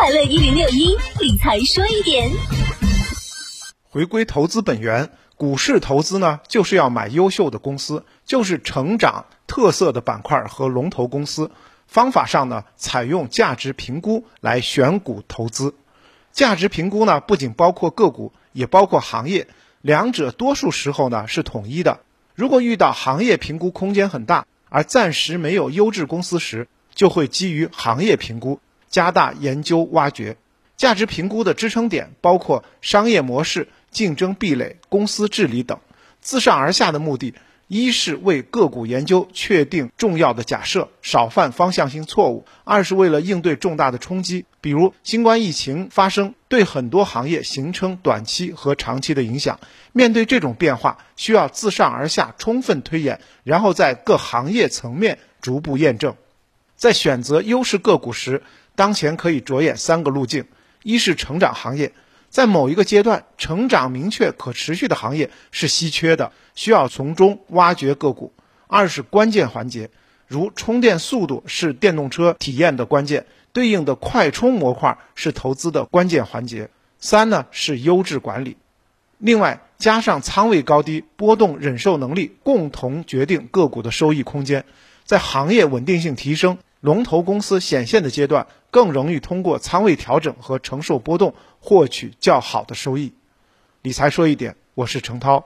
快乐一零六一理财说一点。回归投资本源，股市投资呢，就是要买优秀的公司，就是成长特色的板块和龙头公司。方法上呢，采用价值评估来选股投资。价值评估呢，不仅包括个股，也包括行业，两者多数时候呢是统一的。如果遇到行业评估空间很大，而暂时没有优质公司时，就会基于行业评估加大研究挖掘。价值评估的支撑点包括商业模式、竞争壁垒、公司治理等。自上而下的目的。一是为个股研究确定重要的假设，少犯方向性错误；二是为了应对重大的冲击，比如新冠疫情发生，对很多行业形成短期和长期的影响。面对这种变化，需要自上而下充分推演，然后在各行业层面逐步验证。在选择优势个股时，当前可以着眼三个路径：一是成长行业。在某一个阶段，成长明确、可持续的行业是稀缺的，需要从中挖掘个股。二是关键环节，如充电速度是电动车体验的关键，对应的快充模块是投资的关键环节。三呢是优质管理，另外加上仓位高低、波动忍受能力，共同决定个股的收益空间。在行业稳定性提升。龙头公司显现的阶段，更容易通过仓位调整和承受波动，获取较好的收益。理财说一点，我是程涛。